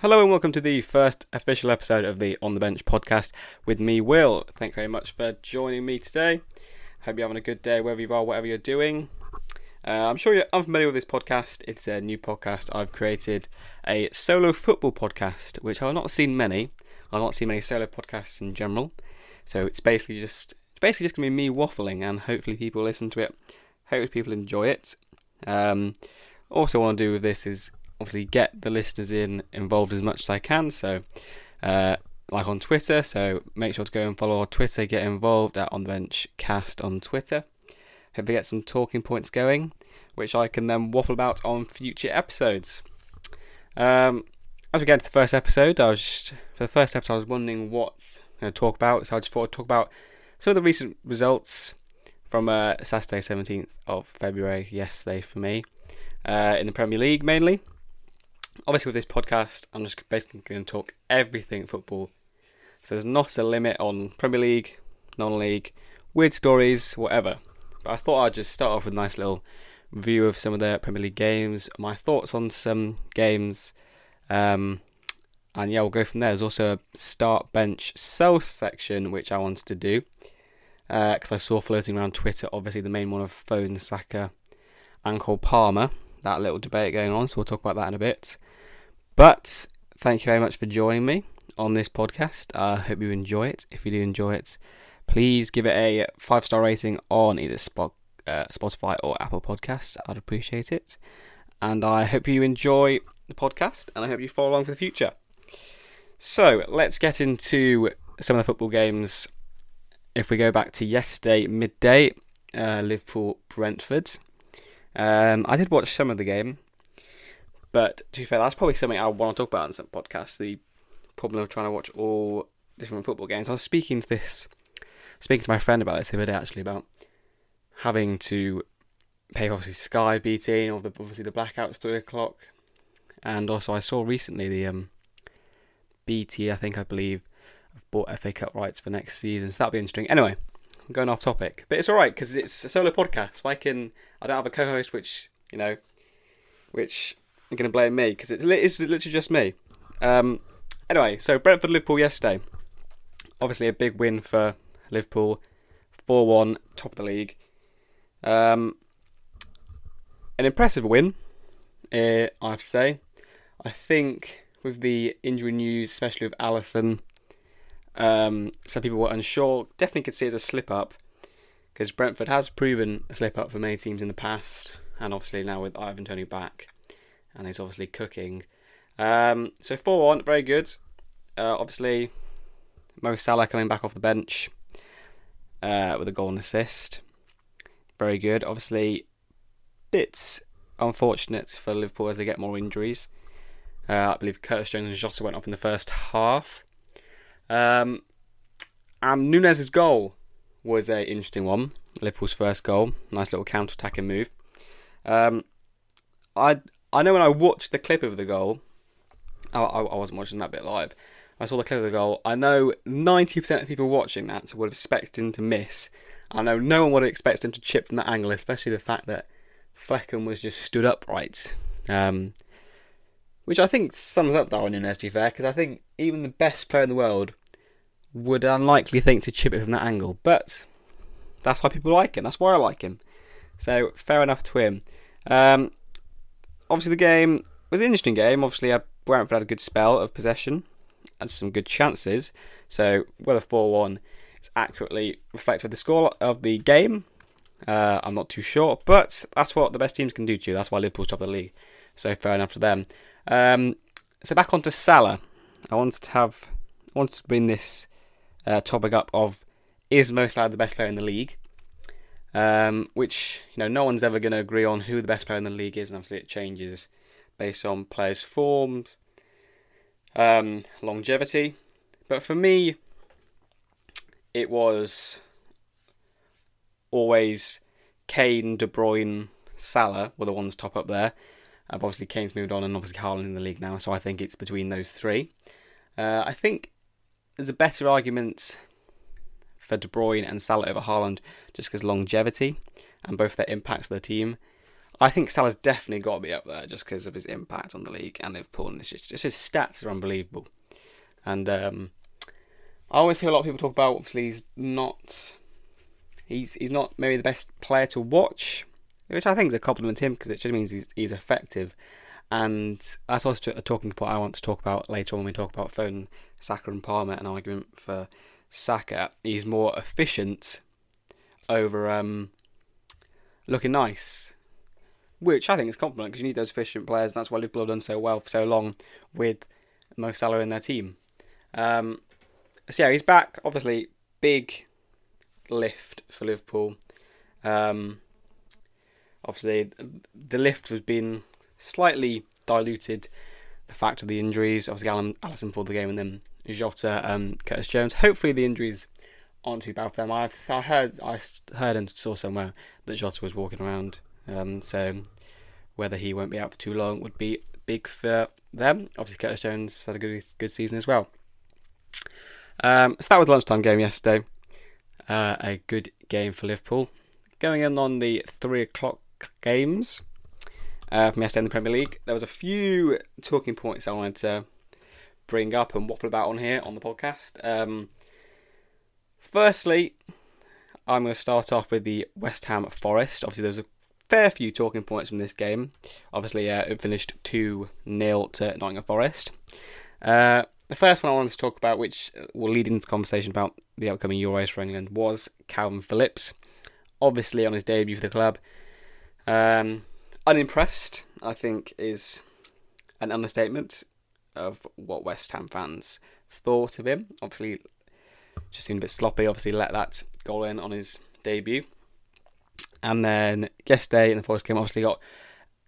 Hello and welcome to the first official episode of the On the Bench podcast with me, Will. Thank you very much for joining me today. Hope you're having a good day wherever you are, whatever you're doing. Uh, I'm sure you're unfamiliar with this podcast. It's a new podcast I've created, a solo football podcast, which I've not seen many. I've not seen many solo podcasts in general. So it's basically just it's basically just gonna be me waffling, and hopefully people listen to it. Hopefully people enjoy it. Um, also, what I want to do with this is obviously get the listeners in involved as much as I can. So, uh, like on Twitter, so make sure to go and follow our Twitter, get involved at On the Bench Cast on Twitter. Hope we get some talking points going, which I can then waffle about on future episodes. Um, as we get into the first episode, I was just, for the first episode, I was wondering what I'm going to talk about. So I just thought I'd talk about some of the recent results from uh, Saturday, 17th of February, yesterday for me, uh, in the Premier League mainly obviously with this podcast, I'm just basically going to talk everything football. So there's not a limit on Premier League, non-league, weird stories, whatever. But I thought I'd just start off with a nice little review of some of the Premier League games, my thoughts on some games, um, and yeah, we'll go from there. There's also a start, bench, sell section which I wanted to do because uh, I saw floating around Twitter, obviously the main one of Foden, Saka, and Cole Palmer. That little debate going on, so we'll talk about that in a bit. But thank you very much for joining me on this podcast. I hope you enjoy it. If you do enjoy it, please give it a five star rating on either Spot, uh, Spotify or Apple Podcasts. I'd appreciate it. And I hope you enjoy the podcast and I hope you follow along for the future. So let's get into some of the football games. If we go back to yesterday midday, uh, Liverpool Brentford. Um, I did watch some of the game. But to be fair, that's probably something I want to talk about in some podcasts. The problem of trying to watch all different football games. I was speaking to this, speaking to my friend about this the other day actually about having to pay obviously Sky, BT, all the obviously the blackouts three o'clock, and also I saw recently the um, BT. I think I believe have bought FA Cup rights for next season, so that'll be interesting. Anyway, I'm going off topic, but it's all right because it's a solo podcast. So I can I don't have a co-host, which you know, which you're going to blame me because it's, it's literally just me. Um, anyway, so Brentford Liverpool yesterday. Obviously, a big win for Liverpool. 4 1, top of the league. Um, an impressive win, uh, I have to say. I think with the injury news, especially with Alisson, um, some people were unsure. Definitely could see it as a slip up because Brentford has proven a slip up for many teams in the past, and obviously now with Ivan Toney back, and he's obviously cooking. Um, so 4 1, very good. Uh, obviously, Mo Salah coming back off the bench uh, with a goal and assist. Very good. Obviously, bits unfortunate for Liverpool as they get more injuries. Uh, I believe Curtis Jones and Jota went off in the first half. Um, and Nunez's goal was an interesting one. Liverpool's first goal. Nice little counter attacking move. Um, I I know when I watched the clip of the goal, I, I, wasn't watching that bit live. I saw the clip of the goal. I know 90% of people watching that would have expected him to miss. I know no one would have expected him to chip from that angle, especially the fact that Flekken was just stood upright. Um, which I think sums up Darwin Nunez, to be fair, because I think even the best player in the world would unlikely think to chip it from that angle. But that's why people like him. That's why I like him. So fair enough to him. Um, obviously, the game was an interesting game. Obviously, Brentford had a good spell of possession and some good chances. So whether 4 1 is accurately reflective of the score of the game, uh, I'm not too sure. But that's what the best teams can do to you. That's why Liverpool's top of the league. So fair enough to them. Um, so back onto Salah. I wanted to have, I wanted to bring this uh, topic up of is Mo Salah the best player in the league? Um, which you know no one's ever going to agree on who the best player in the league is, and obviously it changes based on players' forms, um, longevity. But for me, it was always Kane, De Bruyne, Salah were the ones top up there. Uh, obviously, Kane's moved on, and obviously Haaland in the league now, so I think it's between those three. Uh, I think there's a better argument for De Bruyne and Salah over Haaland just because longevity and both their impacts for the team. I think Salah's definitely got to be up there just because of his impact on the league and Liverpool. And it's just, just his stats are unbelievable. And um, I always hear a lot of people talk about. Obviously, he's not. He's he's not maybe the best player to watch, which I think is a compliment to him because it just means he's he's effective. And that's also a talking point I want to talk about later on when we talk about Foden Saka and Palmer, an argument for Saka. He's more efficient over um, looking nice, which I think is compliment because you need those efficient players, and that's why Liverpool have done so well for so long with Mo Salah in their team. Um, so yeah, he's back. Obviously, big lift for Liverpool. Um, obviously, the lift has been slightly diluted. The fact of the injuries, obviously, Alan, Alisson pulled the game, and then Jota, um, Curtis Jones. Hopefully, the injuries aren't too bad for them. I've I heard I heard and saw somewhere that Jota was walking around. Um, so whether he won't be out for too long would be big for them. Obviously, Curtis Jones had a good good season as well. Um, so that was lunchtime game yesterday. Uh, a good game for Liverpool. Going in on the three o'clock games uh, from yesterday in the Premier League, there was a few talking points I wanted to bring up and waffle about on here on the podcast. Um, firstly, I'm going to start off with the West Ham Forest. Obviously, there's a fair few talking points from this game. Obviously, uh, it finished 2 0 to Nottingham Forest. Uh, the first one I wanted to talk about, which will lead into conversation about the upcoming Euros for England, was Kalvin Phillips. Obviously, on his debut for the club. Um, unimpressed, I think, is an understatement of what West Ham fans thought of him. Obviously, just seemed a bit sloppy. Obviously, let that goal in on his debut. And then yesterday in the Forest game, obviously got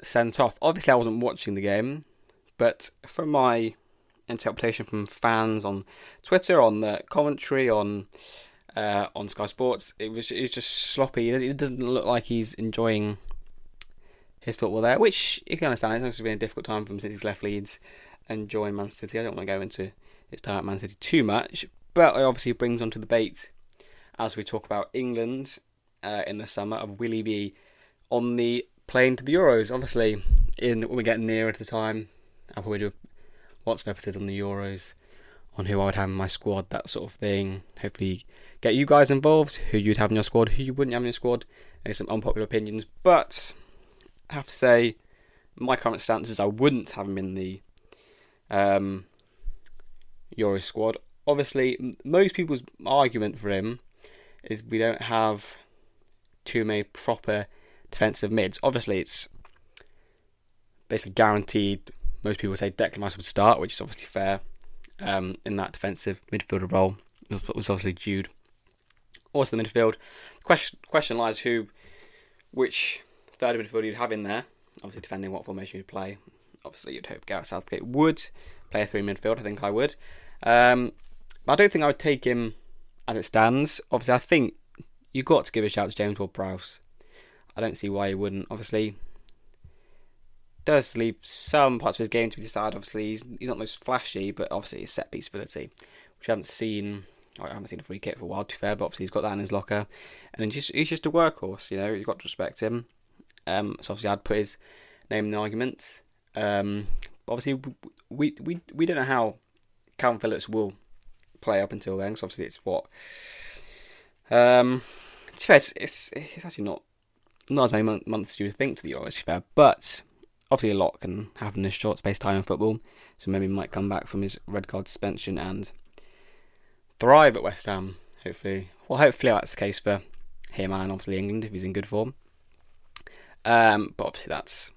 sent off. Obviously, I wasn't watching the game, but from my interpretation from fans on Twitter, on the commentary, on uh, on Sky Sports, it was it was just sloppy. It doesn't look like he's enjoying his football there, which you can understand. It's obviously been a difficult time for him since he's left Leeds and joined Man City. I don't want to go into his time at Man City too much, but it obviously brings on to the debate as we talk about England uh, in the summer of will he be on the plane to the Euros? Obviously, in when we get nearer to the time, I'll probably do lots of episodes on the Euros, on who I would have in my squad, that sort of thing. Hopefully, get you guys involved, who you'd have in your squad, who you wouldn't have in your squad. There's some unpopular opinions, but I have to say, my current stance is I wouldn't have him in the um, squad. Obviously, most people's argument for him is we don't have too many proper defensive mids. Obviously, it's basically guaranteed. Most people say Declan Rice would start, which is obviously fair um, in that defensive midfielder role. It was obviously Jude. Also, the midfield. Question question lies who, which third midfielder you'd have in there. Obviously, depending what formation you'd play. Obviously, you'd hope Gareth Southgate would play a three midfield. I think I would. Um, but I don't think I would take him as it stands. Obviously, I think you got to give a shout to James Ward-Prowse. I don't see why you wouldn't. Obviously, does leave some parts of his game to be desired. Obviously, he's, he's not the most flashy, but obviously his set piece ability, which I haven't seen. I haven't seen a free kick for a while, to be fair, but obviously he's got that in his locker, and he's just, he's just a workhorse. You know, you've got to respect him. Um, so obviously, I'd put his name in the argument. Um, obviously, we we we don't know how Kalvin Phillips will play up until then. So obviously, it's what. Um, to fair, it's, it's, it's actually not not as many months as you would think to the Euros, to fair, but obviously a lot can happen in a short space time in football. So maybe he might come back from his red card suspension and thrive at West Ham. Hopefully, well, hopefully that's the case for him and obviously England if he's in good form. Um, but obviously that's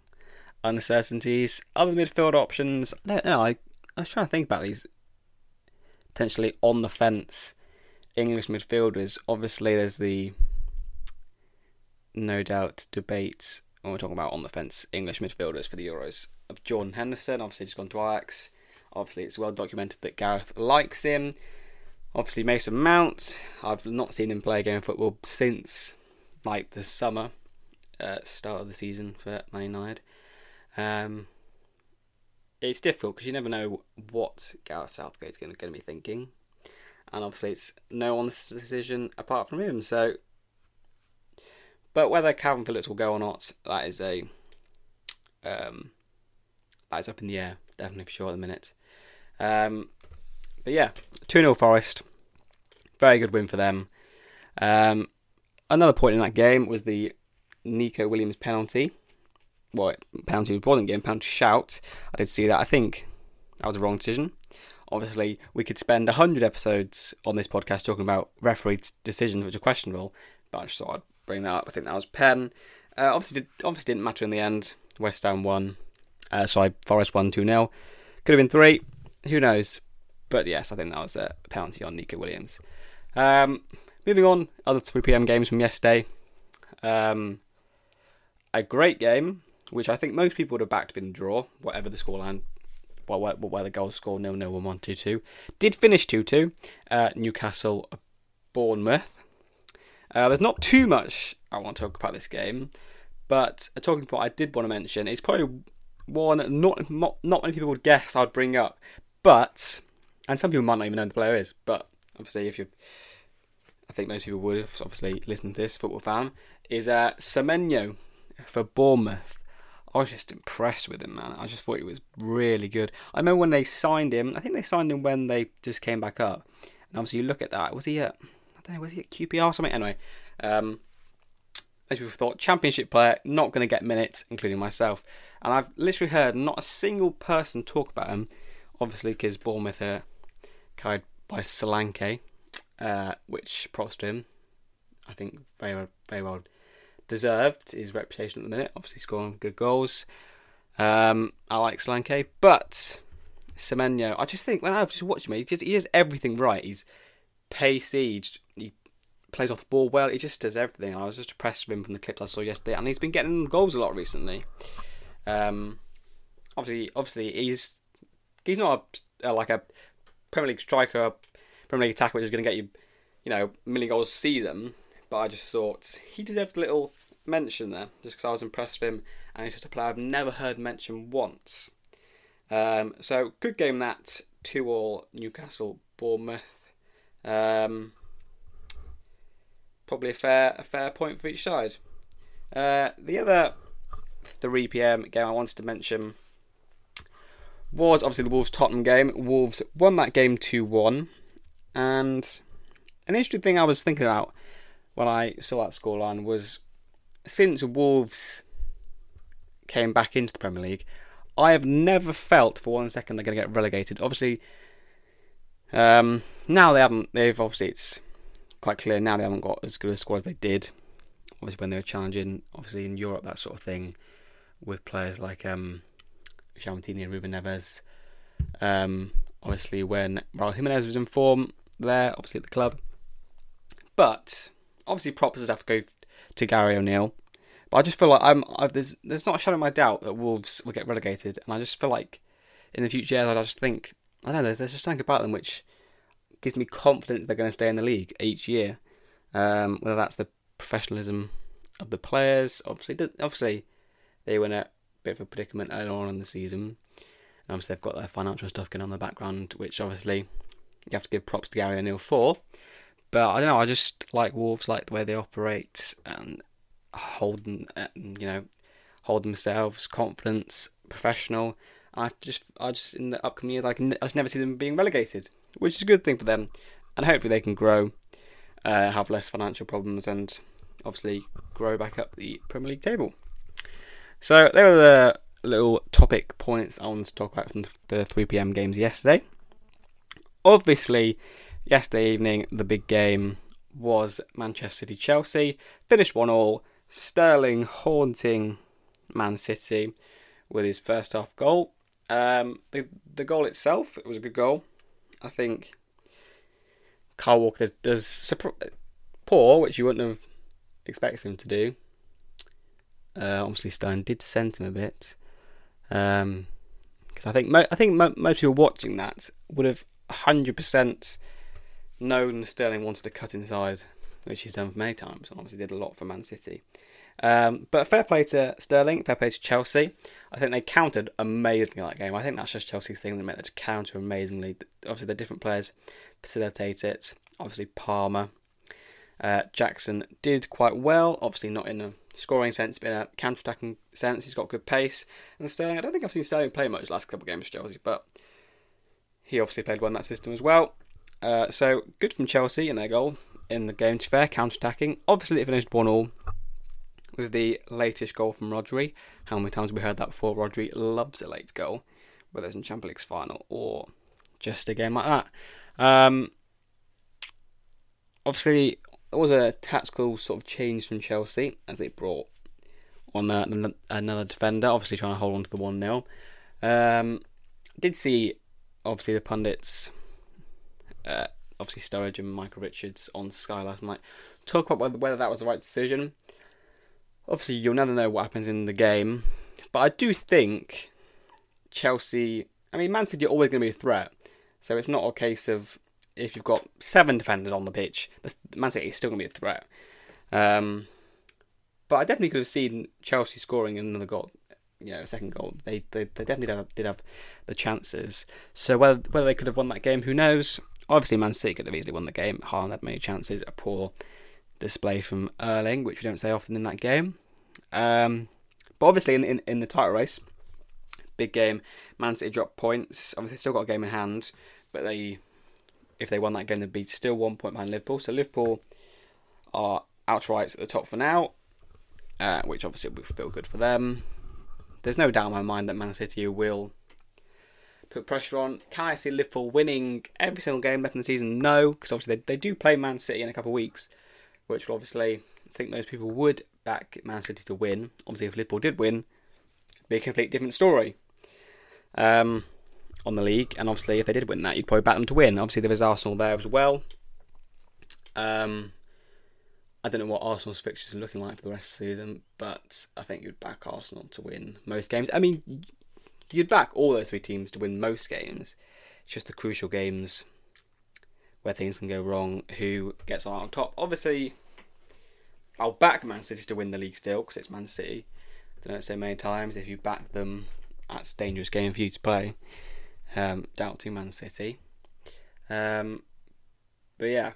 uncertainties. Other midfield options, I don't know. I, I was trying to think about these potentially on the fence English midfielders. Obviously, there's the no doubt debate when we're talking about on the fence English midfielders for the Euros of Jordan Henderson. Obviously, just gone to Ajax. Obviously, it's well documented that Gareth likes him. Obviously, Mason Mount. I've not seen him play a game of football since like the summer uh, start of the season for Man United. Um, it's difficult because you never know what Gareth Southgate's going to be thinking, and obviously it's no one's decision apart from him. So, but whether Kalvin Phillips will go or not, that is a um, that is up in the air, definitely for sure at the minute. Um, but yeah, 2 0 Forest. Very good win for them. Um, another point in that game was the Neco Williams penalty. Well, penalty wasn't given, penalty shout. I did see that. I think that was the wrong decision. Obviously, we could spend 100 episodes on this podcast talking about referee decisions which are questionable, but I just thought I'd bring that up. I think that was pen. Uh, obviously, did, obviously didn't matter in the end. West Ham won. Uh, sorry, Forest won 2 0. Could have been 3. Who knows? But yes, I think that was a penalty on Neco Williams. Um, moving on, other 3 pm games from yesterday. Um, a great game, which I think most people would have backed in the draw, whatever the scoreline, well, where, where the goals scored, no, no, 1 1 2 2. Did finish 2 2. Uh, Newcastle Bournemouth. Uh, there's not too much I want to talk about this game, but a talking point I did want to mention is probably one not not, not many people would guess I'd bring up, but and some people might not even know who the player is, but obviously if you I think most people would have obviously listened to this football fan is uh, Semenyo for Bournemouth. I was just impressed with him, man. I just thought he was really good. I remember when they signed him. I think they signed him when they just came back up. And obviously, you look at that. Was he at? I don't know. Was he at QPR or something? Anyway, um, as people thought, championship player, not going to get minutes, including myself. And I've literally heard not a single person talk about him. Obviously, because Bournemouth are carried by Solanke, uh, which props to him. I think very, very well deserved his reputation at the minute. Obviously, scoring good goals. Um, I like Solanke, but Semenyo, I just think when I've just watched him, he, just, he does everything right. He's pacey, he plays off the ball well. He just does everything. I was just impressed with him from the clips I saw yesterday, and he's been getting goals a lot recently. Um, obviously, obviously he's he's not a, like a Premier League striker, Premier League attacker, which is going to get you, you know, million goals a season but I just thought he deserved a little mention there, just because I was impressed with him, and he's just a player I've never heard mentioned once. Um, so good game that two all Newcastle Bournemouth. Um, probably a fair a fair point for each side. Uh, the other 3 p.m. game I wanted to mention was obviously the Wolves Tottenham game. Wolves won that game 2 1. And an interesting thing I was thinking about when I saw that scoreline was since Wolves came back into the Premier League, I have never felt for one second they're going to get relegated. Obviously, um, now they haven't. They've obviously it's quite clear now they haven't got as good a squad as they did. Obviously, when they were challenging, obviously in Europe, that sort of thing, with players like um, and Ruben Neves. Um, obviously, when Raul Jimenez was in form there, obviously at the club. But obviously props have to go to Gary O'Neill. But I just feel like I'm I've, there's there's not a shadow of my doubt that Wolves will get relegated, and I just feel like in the future years I just think I don't know there's just something about them which gives me confidence they're going to stay in the league each year. Um, whether that's the professionalism of the players, obviously obviously they were in a bit of a predicament earlier on in the season. And obviously they've got their financial stuff going on in the background, which obviously you have to give props to Gary O'Neill for. But I don't know. I just like Wolves, like the way they operate and hold them, uh, you know, hold themselves, confidence, professional. I just, I just in the upcoming years, I can, I just never see them being relegated, which is a good thing for them, and hopefully they can grow, uh, have less financial problems, and obviously grow back up the Premier League table. So there were the little topic points I wanted to talk about from the 3 p.m. games yesterday. Obviously, Yesterday evening, the big game was Manchester City Chelsea. Finished 1 all. Sterling haunting Man City with his first half goal. Um, the, the goal itself, it was a good goal. I think Kyle Walker does, does poor, which you wouldn't have expected him to do. Uh, obviously, Stone did send him a bit. Because um, I think mo- I think mo- most people watching that would have 100% known Sterling wanted to cut inside, which he's done many times, obviously did a lot for Man City. Um, but fair play to Sterling, fair play to Chelsea. I think they countered amazingly in that game. I think that's just Chelsea's thing. They make them counter amazingly. Obviously, the different players facilitate it. Obviously, Palmer, uh, Jackson did quite well. Obviously, not in a scoring sense, but in a counter-attacking sense, he's got good pace. And Sterling, I don't think I've seen Sterling play much last couple of games for Chelsea, but he obviously played well in that system as well. Uh, so good from Chelsea in their goal in the game. To fair, counter-attacking. Obviously, it finished one all with the latest goal from Rodri. How many times have we heard that before? Rodri loves a late goal, whether it's in Champions League's final or just a game like that. Um, obviously, it was a tactical sort of change from Chelsea as they brought on uh, another defender, obviously trying to hold on to the 1 0. Um, did see, obviously, the pundits, uh, obviously Sturridge and Micah Richards on Sky last night, talk about whether, whether that was the right decision. Obviously, you'll never know what happens in the game, but I do think Chelsea. I mean, Man City are always going to be a threat, so it's not a case of if you've got seven defenders on the pitch, Man City is still going to be a threat. Um, but I definitely could have seen Chelsea scoring another goal, you know, a second goal. They they, they definitely did have, did have the chances. So whether whether they could have won that game, who knows? Obviously, Man City could have easily won the game. Haaland had many chances. A poor display from Erling, which we don't say often in that game. Um, but obviously, in, in in the title race, big game. Man City dropped points. Obviously, still got a game in hand, but they if they won that game, they'd be still one point behind Liverpool. So Liverpool are outright at the top for now, uh, which obviously will feel good for them. There's no doubt in my mind that Man City will put pressure on. Can I see Liverpool winning every single game left in the season? No, because obviously they, they do play Man City in a couple of weeks, which will obviously I think most people would back Man City to win. Obviously, if Liverpool did win, it'd be a complete different story. Um, on the league, and obviously if they did win that, you'd probably back them to win. Obviously there is Arsenal there as well. Um, I don't know what Arsenal's fixtures are looking like for the rest of the season, but I think you'd back Arsenal to win most games. I mean, you'd back all those three teams to win most games. It's just the crucial games where things can go wrong. Who gets on top? Obviously, I'll back Man City to win the league still because it's Man City. I don't know so many times. If you back them, that's a dangerous game for you to play um, doubting Man City. Um, but yeah,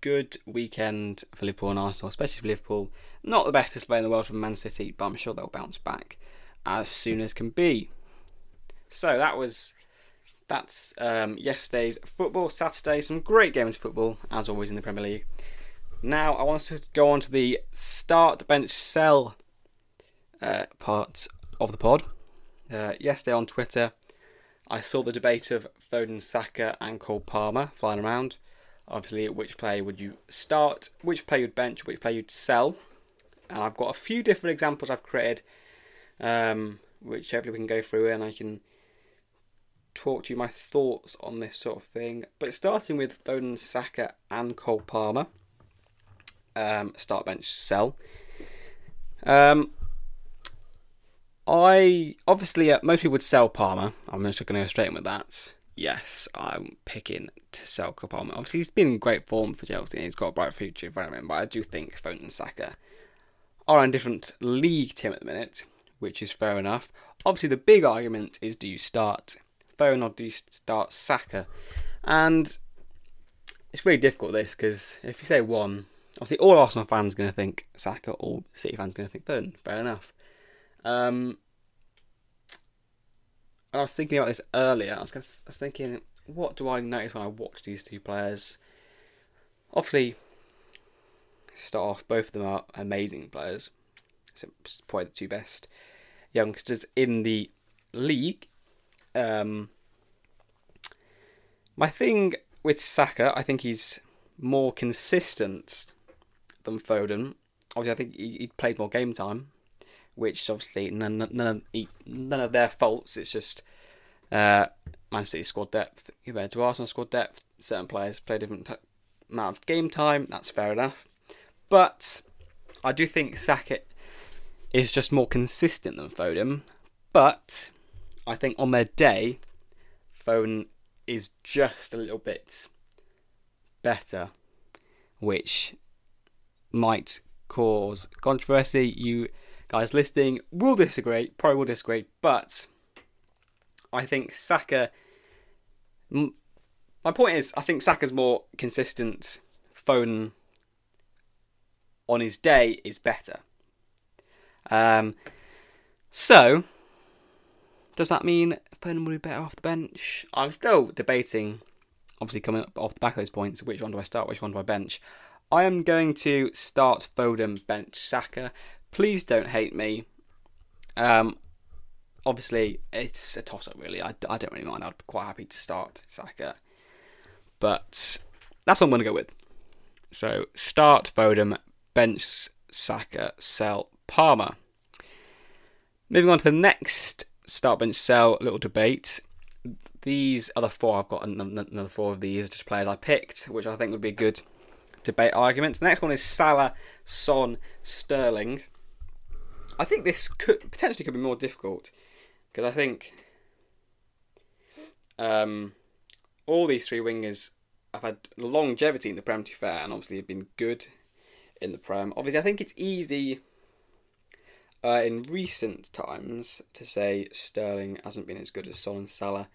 good weekend for Liverpool and Arsenal, especially for Liverpool. Not the best display in the world from Man City, but I'm sure they'll bounce back as soon as can be. So that was that's um, yesterday's football. Saturday, some great games of football as always in the Premier League. Now I want to go on to the start bench sell uh, part of the pod. Uh, yesterday on Twitter, I saw the debate of Foden, Saka, and Cole Palmer flying around. Obviously, which player would you start, which player you'd bench, which player you'd sell. And I've got a few different examples I've created, um, which hopefully we can go through and I can talk to you my thoughts on this sort of thing. But starting with Foden, Saka, and Cole Palmer, um, start bench sell. Um, I obviously uh, most people would sell Palmer. I'm just going to go straight in with that. Yes, I'm picking to sell Cole Palmer. Obviously, he's been in great form for Chelsea and he's got a bright future in front of him. But I do think Foden and Saka are in different league team at the minute, which is fair enough. Obviously, the big argument is do you start Foden or do you start Saka? And it's really difficult this because if you say one, obviously all Arsenal fans are going to think Saka, all City fans are going to think Foden. Fair enough. Um, and I was thinking about this earlier. I was, I was thinking, what do I notice when I watch these two players? Obviously, start off, both of them are amazing players. It's probably the two best youngsters in the league. Um, my thing with Saka, I think he's more consistent than Foden. Obviously, I think he, he played more game time which is obviously none, none, none of their faults. It's just uh, Man City squad depth compared to Arsenal squad depth. Certain players play different t- amount of game time. That's fair enough. But I do think Saka is just more consistent than Foden. But I think on their day, Foden is just a little bit better, which might cause controversy. You guys listening will disagree, probably will disagree, but I think Saka. My point is, I think Saka's more consistent. Foden on his day is better. Um, so, does that mean Foden will be better off the bench? I'm still debating, obviously coming up off the back of those points, which one do I start, which one do I bench? I am going to start Foden, bench Saka. Please don't hate me. Um, obviously, it's a toss up, really. I, I don't really mind. I'd be quite happy to start Saka. But that's what I'm going to go with. So, start Foden, bench Saka, sell Palmer. Moving on to the next start bench sell little debate. These the four. I've got another four of these just players I picked, which I think would be a good debate argument. The next one is Salah, Son, Sterling. I think this could potentially could be more difficult because I think um, all these three wingers have had longevity in the Prem, to fair, and obviously have been good in the Prem. Obviously, I think it's easy uh, in recent times to say Sterling hasn't been as good as Son and Salah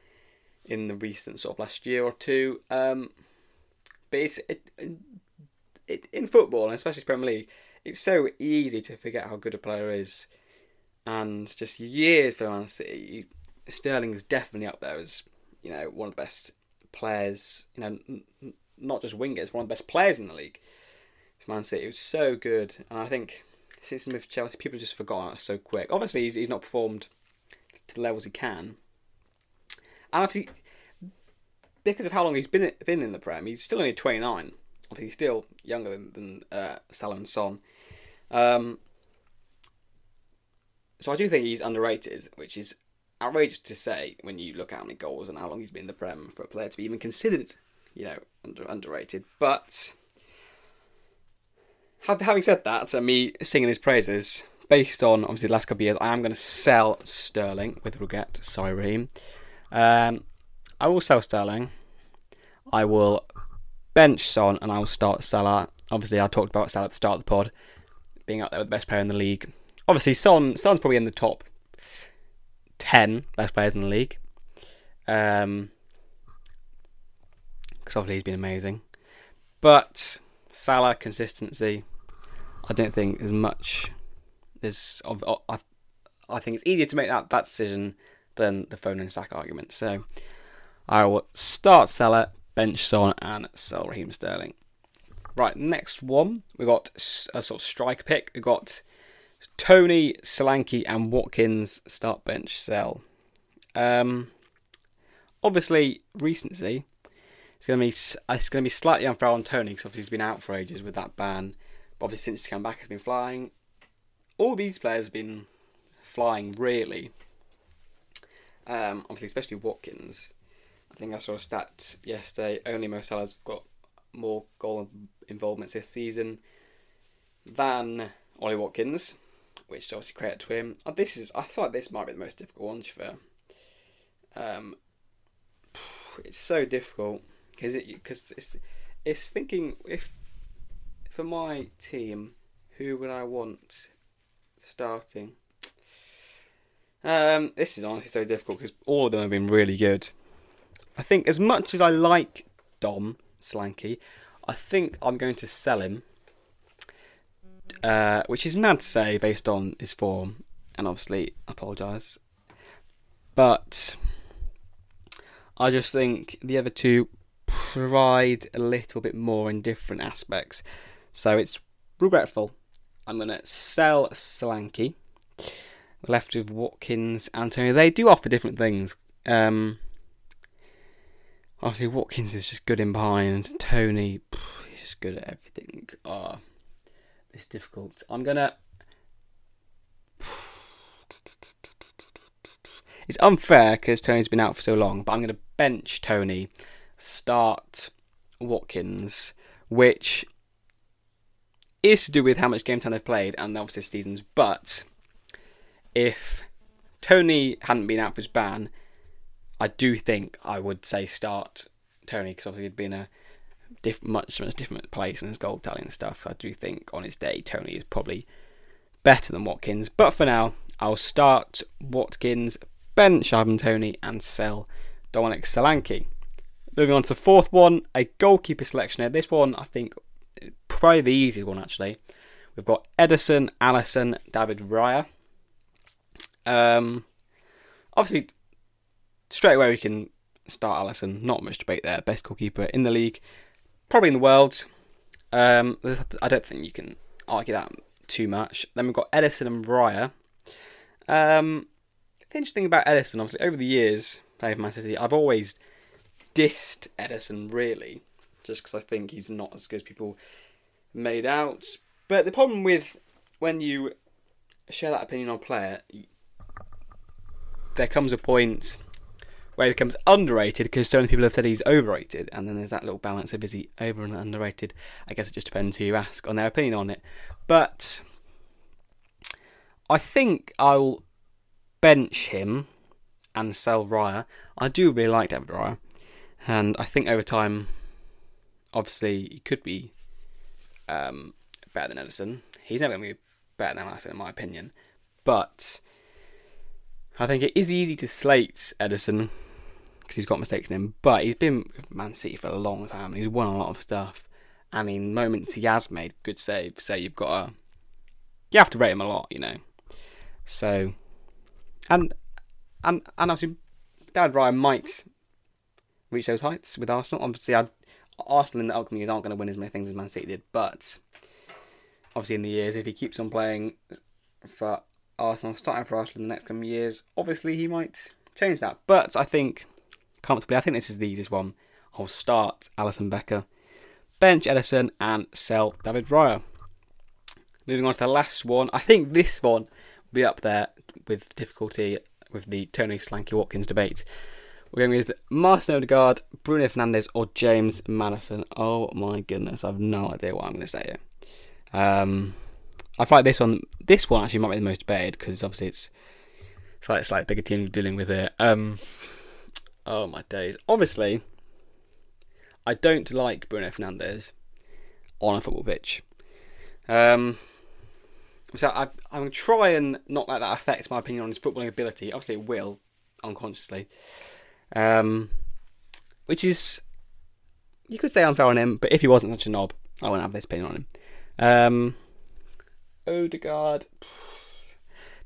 in the recent sort of last year or two. Um, but it's it, it, in football, and especially Premier League, it's so easy to forget how good a player is. And just years for Man City, Sterling is definitely up there as you know one of the best players. You know, n- not just wingers, one of the best players in the league. For Man City, it was so good, and I think since he's moved to Chelsea, people just forgot so quick. Obviously, he's, he's not performed to the levels he can, and obviously because of how long he's been been in the Prem, he's still only twenty nine. Obviously, he's still younger than, than uh, Salah and Son. Um, so I do think he's underrated, which is outrageous to say when you look at how many goals and how long he's been in the Prem for a player to be even considered, you know, under, underrated. But having said that, and me singing his praises, based on obviously the last couple of years, I am going to sell Sterling with regret. Sorry, Raheem. Um, I will sell Sterling. I will bench Son and I will start Salah. Obviously, I talked about Salah at the start of the pod, being out there with the best player in the league. Obviously, Son Son's probably in the top ten best players in the league. Um, because obviously he's been amazing, but Salah consistency. I don't think as much. There's I, I think it's easier to make that, that decision than the Foden and Saka argument. So I will start Salah, bench Son, and sell Raheem Sterling. Right, next one we got a sort of strike pick. We got Toney, Solanke, and Watkins start bench sell. Um, obviously recency. It's gonna be it's gonna be slightly unfair on Toney because obviously he's been out for ages with that ban. But obviously since he's come back, he's been flying. All these players have been flying really. Um, obviously, especially Watkins. I think I saw a stat yesterday. Only Mo Salah's got more goal involvements this season than Ollie Watkins, which obviously credit to him. Oh, this is I thought this might be the most difficult one for. Um, it's so difficult because it because it's it's thinking if for my team who would I want starting. Um, this is honestly so difficult because all of them have been really good. I think as much as I like Dom Solanke, I think I'm going to sell him. Uh, which is mad to say based on his form, and obviously apologise. But I just think the other two provide a little bit more in different aspects. So it's regretful. I'm going to sell Solanke. Left with Watkins, and Toney. They do offer different things. Um, Obviously, Watkins is just good in behind. Toney, he's just good at everything. Oh, it's difficult. I'm gonna. It's unfair because Toney's been out for so long, but I'm gonna bench Toney, start Watkins, which is to do with how much game time they've played and obviously seasons. But if Toney hadn't been out for his ban, I do think I would say start Toney because obviously he'd been a diff- much much different place in his goal tally and stuff. So I do think on his day Toney is probably better than Watkins. But for now, I'll start Watkins, bench Ivan Toney, and sell Dominic Solanke. Moving on to the fourth one, a goalkeeper selection here. This one I think probably the easiest one actually. We've got Ederson, Alisson, David Raya. Um, obviously, straight away we can start Alisson. Not much debate there. Best goalkeeper in the league, probably in the world. Um, I don't think you can argue that too much. Then we've got Ederson and Raya. Um, the interesting about Ederson, obviously, over the years playing for Man City, I've always dissed Ederson really, just because I think he's not as good as people made out. But the problem with when you share that opinion on player, there comes a point where he becomes underrated because so many people have said he's overrated, and then there's that little balance of is he over and underrated. I guess it just depends who you ask on their opinion on it. But I think I'll bench him and sell Raya. I do really like David Raya, and I think over time, obviously, he could be um, better than Ederson. He's never going to be better than Alisson, in my opinion. But I think it is easy to slate Ederson because he's got mistakes in him. But he's been with Man City for a long time and he's won a lot of stuff. And in moments he has made good saves. So you've got to you have to rate him a lot, you know. So and and and obviously David Raya might reach those heights with Arsenal. Obviously, I'd, Arsenal in the upcoming years aren't going to win as many things as Man City did, but obviously in the years if he keeps on playing for Arsenal, starting for Arsenal in the next coming years, obviously he might change that. But I think comfortably, I think this is the easiest one. I'll start Alisson Becker, bench Ederson, and sell David Raya. Moving on to the last one, I think this one will be up there with difficulty with the Toney Solanke Watkins debate. We're going with Martin Odegaard, Bruno Fernandes, or James Maddison. Oh my goodness, I've no idea what I'm going to say here. Um, I feel like this one, this one actually might be the most debated because obviously it's it's like it's like bigger team dealing with it. Um, oh my days! Obviously, I don't like Bruno Fernandes on a football pitch. Um, so I, I'm going to try and not let that affect my opinion on his footballing ability. Obviously, it will unconsciously. Um, which is you could say unfair on him, but if he wasn't such a knob, I wouldn't have this opinion on him. Um, Odegaard.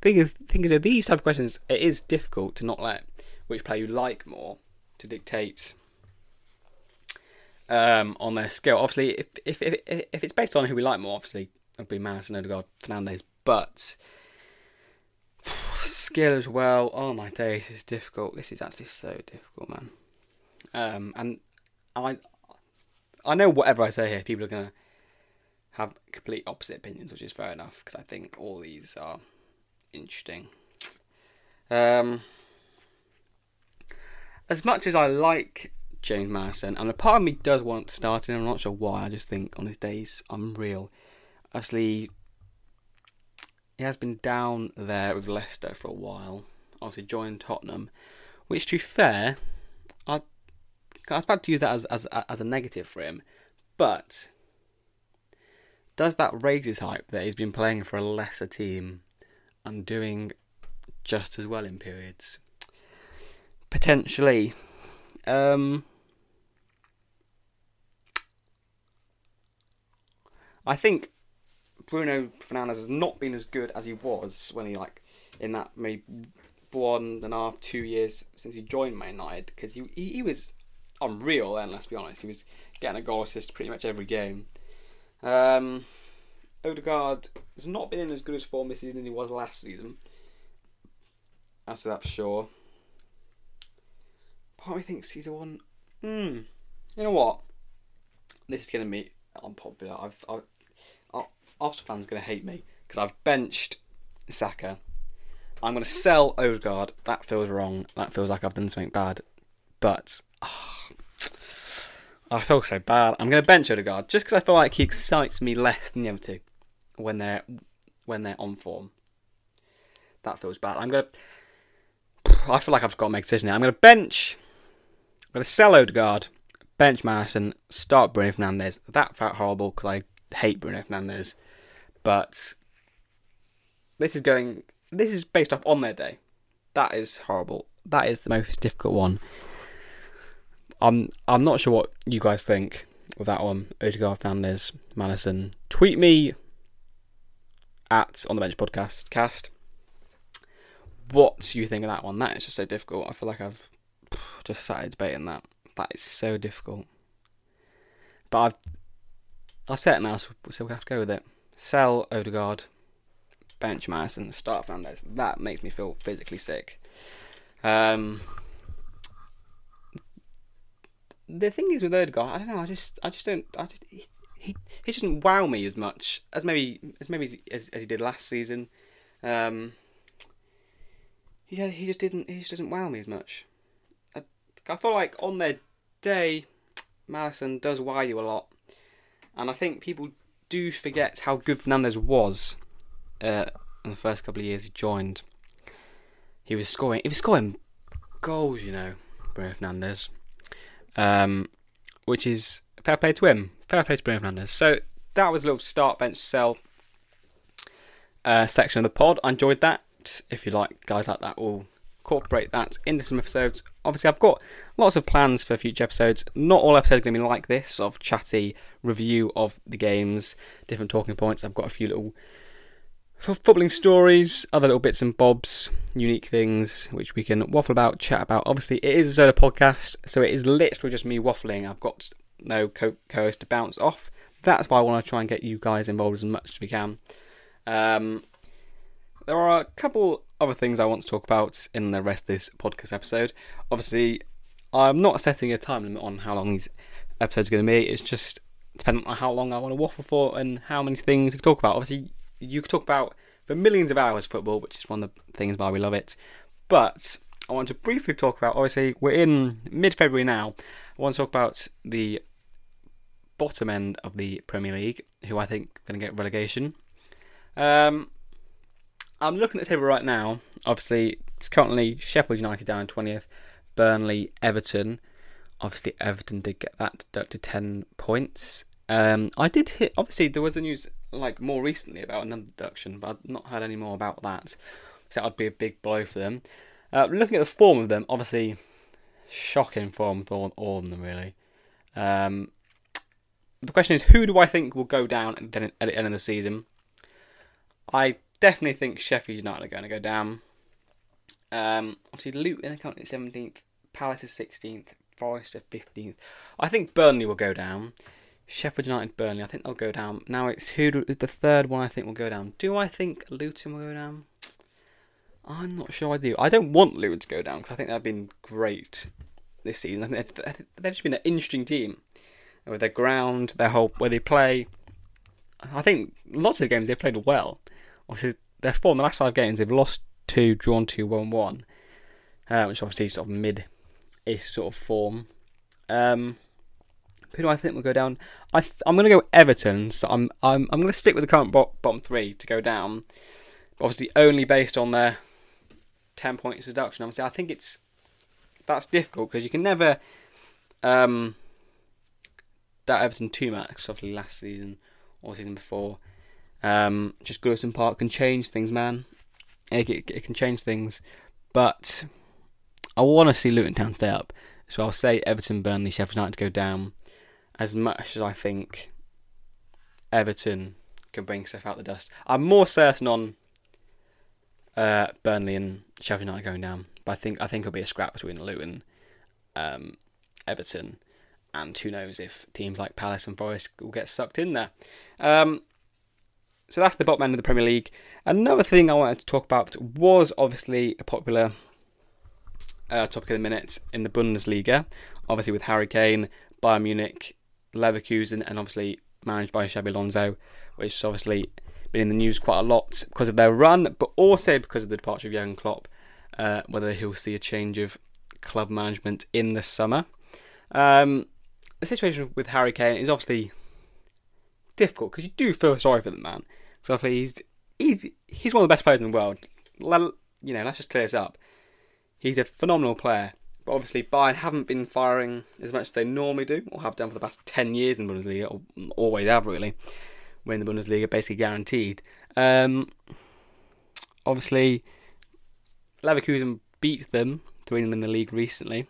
Thing is, thing is, these type of questions, it is difficult to not let which player you like more to dictate um, on their skill. Obviously, if, if if if it's based on who we like more, obviously it'd be Maddison, Odegaard, Fernandes. But skill as well. Oh my days, it's difficult. This is actually so difficult, man. Um, and I I know whatever I say here, people are gonna have complete opposite opinions, which is fair enough because I think all these are interesting. Um, as much as I like James Maddison, and a part of me does want to start him, I'm not sure why. I just think on his days, I'm unreal. Obviously, he has been down there with Leicester for a while. Obviously, joined Tottenham, which, to be fair, I, I was about to use that as, as, as a negative for him, but does that raise his hype that he's been playing for a lesser team and doing just as well in periods? Potentially. Um, I think Bruno Fernandes has not been as good as he was when he like in that maybe one and a half, two years since he joined Man United because he, he, he was unreal then. Let's be honest, he was getting a goal assist pretty much every game. Um, Odegaard has not been in as good as form this season as he was last season. After that, for sure. Part of me thinks he's a one. Hmm. You know what? This is going to be unpopular. I've, I've Arsenal fans going to hate me because I've benched Saka. I'm going to sell Odegaard. That feels wrong. That feels like I've done something bad. But oh, I feel so bad. I'm going to bench Odegaard just because I feel like he excites me less than the other two when they're when they're on form. That feels bad. I'm going to. I feel like I've got to make a decision here. I'm going to bench. I'm going to sell Odegaard, bench Maddison, start Bruno Fernandes. That felt horrible because I hate Bruno Fernandes. But this is going. This is based off on their day. That is horrible. That is the most difficult one. I'm I'm not sure what you guys think of that one. Odegaard Fernandes, Maddison. Tweet me at on the bench podcast cast. What do you think of that one? That is just so difficult. I feel like I've just started debating that. That is so difficult. But I've I've said it now, so we'll have to go with it. Sell Odegaard, bench Maddison, start Fernandes. That makes me feel physically sick. Um, the thing is with Odegaard, I don't know. I just, I just don't. I just, he, he, he doesn't wow me as much as maybe as maybe as, as he did last season. Um, he he just didn't. He just doesn't wow me as much. I, I feel like on their day, Maddison does wow you a lot, and I think people do forget how good Fernandes was uh, in the first couple of years he joined. He was scoring. He was scoring goals, you know, Bruno Fernandes um, which is fair play to him. Fair play to Bruno Fernandes. So that was a little start bench sell uh, section of the pod. I enjoyed that. If you like guys like that, we'll incorporate that into some episodes. Obviously, I've got lots of plans for future episodes. Not all episodes are going to be like this, of chatty review of the games, different talking points. I've got a few little footballing stories, other little bits and bobs, unique things which we can waffle about, chat about. Obviously, it is a solo podcast, so it is literally just me waffling. I've got no co host to bounce off. That's why I want to try and get you guys involved as much as we can. Um, there are a couple other things I want to talk about in the rest of this podcast episode. Obviously, I'm not setting a time limit on how long these episodes are going to be. It's just depending on how long I want to waffle for and how many things we talk about. Obviously, you could talk about for millions of hours football, which is one of the things why we love it. But I want to briefly talk about. Obviously, we're in mid-February now. I want to talk about the bottom end of the Premier League, who I think are going to get relegation. Um, I'm looking at the table right now. Obviously, it's currently Sheffield United down in 20th, Burnley, Everton. Obviously, Everton did get that deducted 10 points. Um, I did hit. Obviously, there was the news like more recently about another deduction, but I've not heard any more about that. So that would be a big blow for them. Uh, looking at the form of them, obviously, shocking form for all of them really. Um, the question is, who do I think will go down at the end of the season? I definitely think Sheffield United are going to go down. Um, obviously, Luton are currently 17th, Palace is 16th, Forest are 15th. I think Burnley will go down. Sheffield United, Burnley. I think they'll go down. Now it's who the third one I think will go down. Do I think Luton will go down? I'm not sure I do. I don't want Luton to go down because I think they've been great this season. I think they've, they've just been an interesting team with their ground, their whole where they play. I think lots of games they've played well. Obviously, their form the last five games they've lost two, drawn two, won one, uh, which obviously is sort of mid-ish sort of form. Um, who do I think will go down? I th- I'm going to go Everton. So I'm I'm I'm going to stick with the current bo- bottom three to go down. Obviously, only based on their ten points deduction. Obviously, I think it's that's difficult because you can never um that Everton two max obviously last season or season before. Um, just Goodison Park can change things, man. It, it, it can change things, but I want to see Luton Town stay up. So I'll say Everton, Burnley, Sheffield United go down as much as I think Everton can bring stuff out the dust. I'm more certain on uh, Burnley and Sheffield United going down, but I think I think it'll be a scrap between Luton, um, Everton, and who knows if teams like Palace and Forest will get sucked in there. Um, so that's the bottom end of the Premier League. Another thing I wanted to talk about was obviously a popular uh, topic of the minute in the Bundesliga, obviously with Harry Kane, Bayern Munich Leverkusen, and obviously managed by Xabi Alonso, which has obviously been in the news quite a lot because of their run, but also because of the departure of Jurgen Klopp. Uh, whether he'll see a change of club management in the summer. Um, the situation with Harry Kane is obviously difficult because you do feel sorry for the man. So obviously he's he's he's one of the best players in the world. You know, let's just clear this up. He's a phenomenal player, but obviously, Bayern haven't been firing as much as they normally do, or have done for the past 10 years in the Bundesliga, or always have really, when the Bundesliga basically guaranteed. Um, obviously, Leverkusen beat them, 3 in the league recently.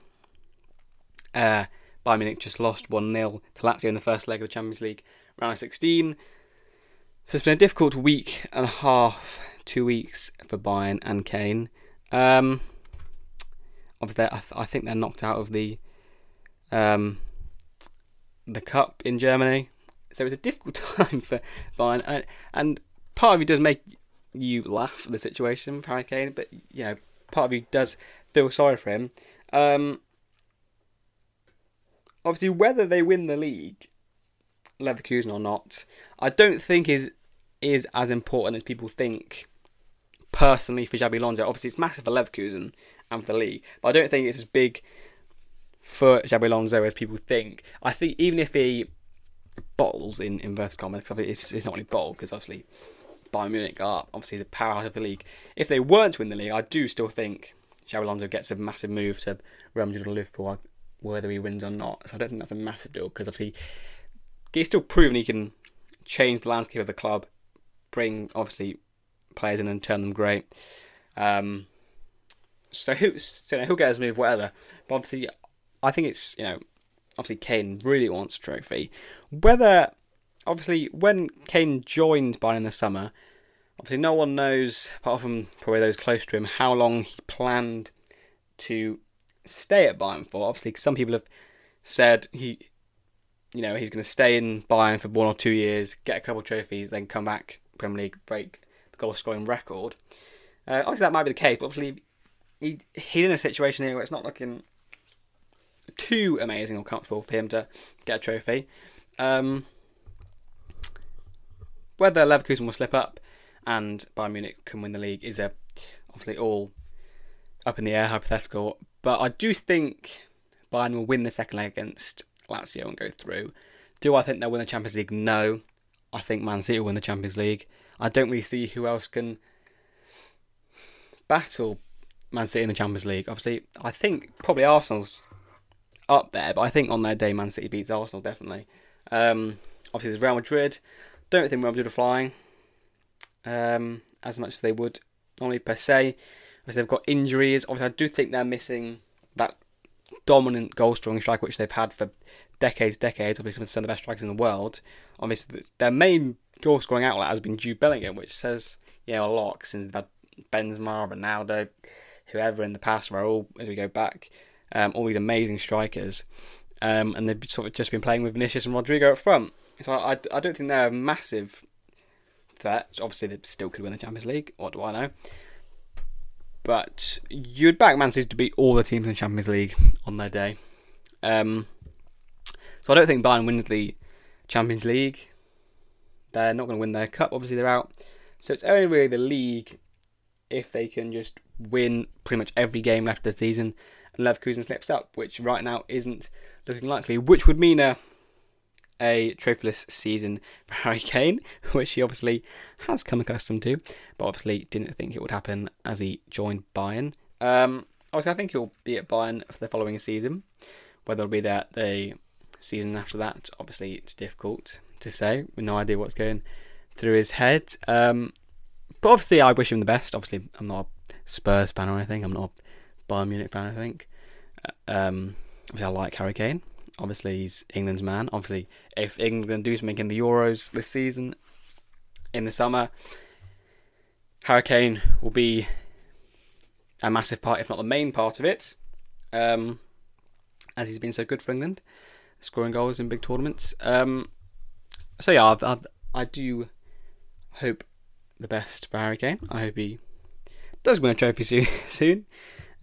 Uh, Bayern Munich just lost 1 0 to Lazio in the first leg of the Champions League round of 16. So it's been a difficult week and a half, two weeks for Bayern and Kane. Um, obviously, I, th- I think they're knocked out of the um, the cup in Germany. So it's a difficult time for Bayern, and, and part of you does make you laugh at the situation Harry Kane, but you know, part of you does feel sorry for him. Um, obviously, whether they win the league, Leverkusen or not, I don't think is is as important as people think. Personally, for Xabi Alonso, obviously it's massive for Leverkusen and for the league, but I don't think it's as big for Xabi Alonso as people think. I think even if he bottles in inverted commas, because it's, it's not really bottle because obviously Bayern Munich are obviously the powerhouse of the league. If they weren't to win the league, I do still think Xabi Alonso gets a massive move to Real Madrid or Liverpool, whether he wins or not. So I don't think that's a massive deal because obviously he's still proven he can change the landscape of the club, bring obviously players in and turn them great. Um, so who, so he'll get his move, whatever. But obviously, I think it's you know, obviously Kane really wants trophy. Whether obviously when Kane joined Bayern in the summer, obviously no one knows, apart from probably those close to him, how long he planned to stay at Bayern for. Obviously, some people have said he, you know, he's going to stay in Bayern for one or two years, get a couple of trophies, then come back Premier League, break the goal scoring record. Uh, obviously, that might be the case, but obviously, he he's in a situation here where it's not looking too amazing or comfortable for him to get a trophy. Um, whether Leverkusen will slip up and Bayern Munich can win the league is a obviously all up in the air, hypothetical. But I do think Bayern will win the second leg against Lazio and go through. Do I think they'll win the Champions League? No. I think Man City will win the Champions League. I don't really see who else can battle Man City in the Champions League. Obviously, I think probably Arsenal's up there, but I think on their day Man City beats Arsenal definitely. Um, obviously, there's Real Madrid. Don't think Real Madrid are flying um, as much as they would normally per se. Obviously, they've got injuries. Obviously, I do think they're missing that dominant goal scoring striker which they've had for decades, decades. Obviously, some of the best strikers in the world. Obviously, their main goal scoring outlet has been Jude Bellingham, which says you know a lot since they've had Benzema, Ronaldo, whoever in the past, where all as we go back, um, all these amazing strikers, um, and they've sort of just been playing with Vinicius and Rodrygo up front. So I, I, I don't think they're a massive threat. Obviously, they still could win the Champions League. What do I know? But you'd back Man City to beat all the teams in Champions League on their day. Um, so I don't think Bayern wins the Champions League. They're not going to win their cup. Obviously, they're out. So it's only really the league if they can just win pretty much every game left of the season and Leverkusen slips up, which right now isn't looking likely, which would mean a a trophyless season for Harry Kane, which he obviously has come accustomed to, but obviously didn't think it would happen as he joined Bayern. Um, obviously, I think he'll be at Bayern for the following season. Whether he'll be there the season after that, obviously, it's difficult to say. With no idea what's going through his head. Um, but obviously, I wish him the best. Obviously, I'm not a Spurs fan or anything. I'm not a Bayern Munich fan. I think. Uh, um, obviously, I like Harry Kane. Obviously, he's England's man. Obviously, if England do something in the Euros this season, in the summer, Harry Kane will be a massive part, if not the main part of it, um, as he's been so good for England, scoring goals in big tournaments. Um, so yeah, I, I, I, do hope the best for Harry Kane. I hope he does win a trophy soon.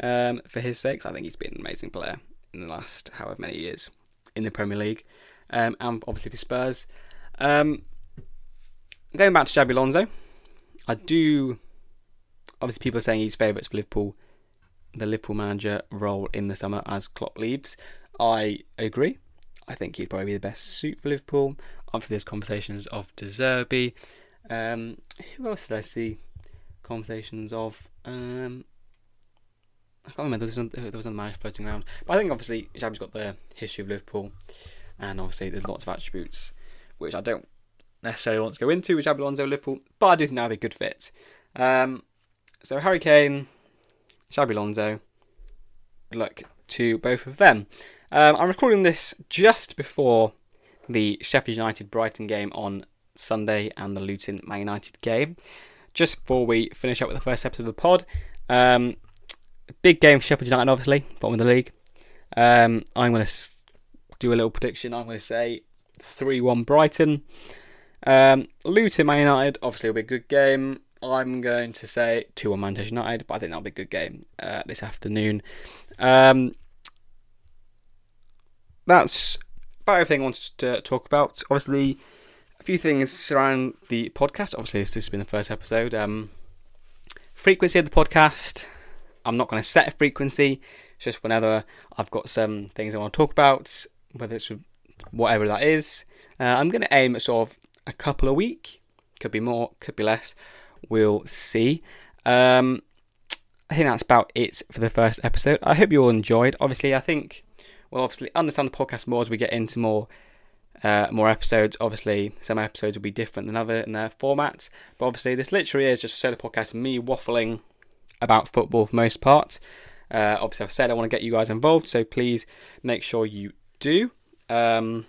Um, for his sakes, I think he's been an amazing player in the last however many years in the Premier League, um, and obviously for Spurs. Um, going back to Xabi Alonso, I do. Obviously, people are saying he's favourites for Liverpool, the Liverpool manager role in the summer as Klopp leaves. I agree. I think he'd probably be the best suit for Liverpool. Obviously, there's conversations of De Zerbi. Um, who else did I see? Conversations of. Um, I can't remember. There was, another, there was another manager floating around. But I think obviously Xabi's got the history of Liverpool, and obviously there's lots of attributes which I don't necessarily want to go into with Xabi Alonso Liverpool, but I do think that'd be a good fit. Um, so Harry Kane, Xabi Alonso. Good luck to both of them. Um, I'm recording this just before the Sheffield United Brighton game on Sunday and the Luton Man United game. Just before we finish up with the first episode of the pod, um, big game for Sheffield United, obviously, bottom of the league. Um, I'm going to do a little prediction. I'm going to say 3 1 Brighton. Um, Luton Man United, obviously, will be a good game. I'm going to say 2 1 Manchester United, but I think that'll be a good game uh, this afternoon. Um, that's about everything I wanted to talk about. Obviously, a few things around the podcast. Obviously, this has been the first episode. Um, frequency of the podcast. I'm not going to set a frequency. It's just whenever I've got some things I want to talk about, whether it's whatever that is. Uh, I'm going to aim at sort of a couple a week. Could be more, could be less. We'll see. Um, I think that's about it for the first episode. I hope you all enjoyed. Obviously, I think we'll obviously understand the podcast more as we get into more uh, more episodes. Obviously, some episodes will be different than other in their formats, but obviously, this literally is just a solo podcast, me waffling about football for most part. Uh, obviously, I've said I want to get you guys involved, so please make sure you do. Um,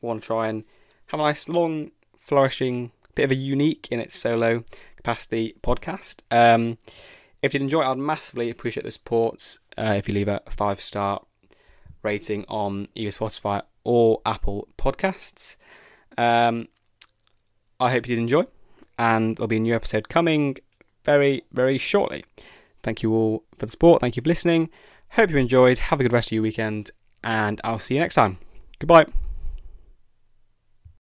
want to try and have a nice, long, flourishing, bit of a unique in its solo capacity podcast. Um, if you'd enjoy it, I'd massively appreciate the support. Uh, if you leave a five star rating on either Spotify or Apple Podcasts. Um, I hope you did enjoy, and there'll be a new episode coming very, very shortly. Thank you all for the support. Thank you for listening. Hope you enjoyed. Have a good rest of your weekend, and I'll see you next time. Goodbye.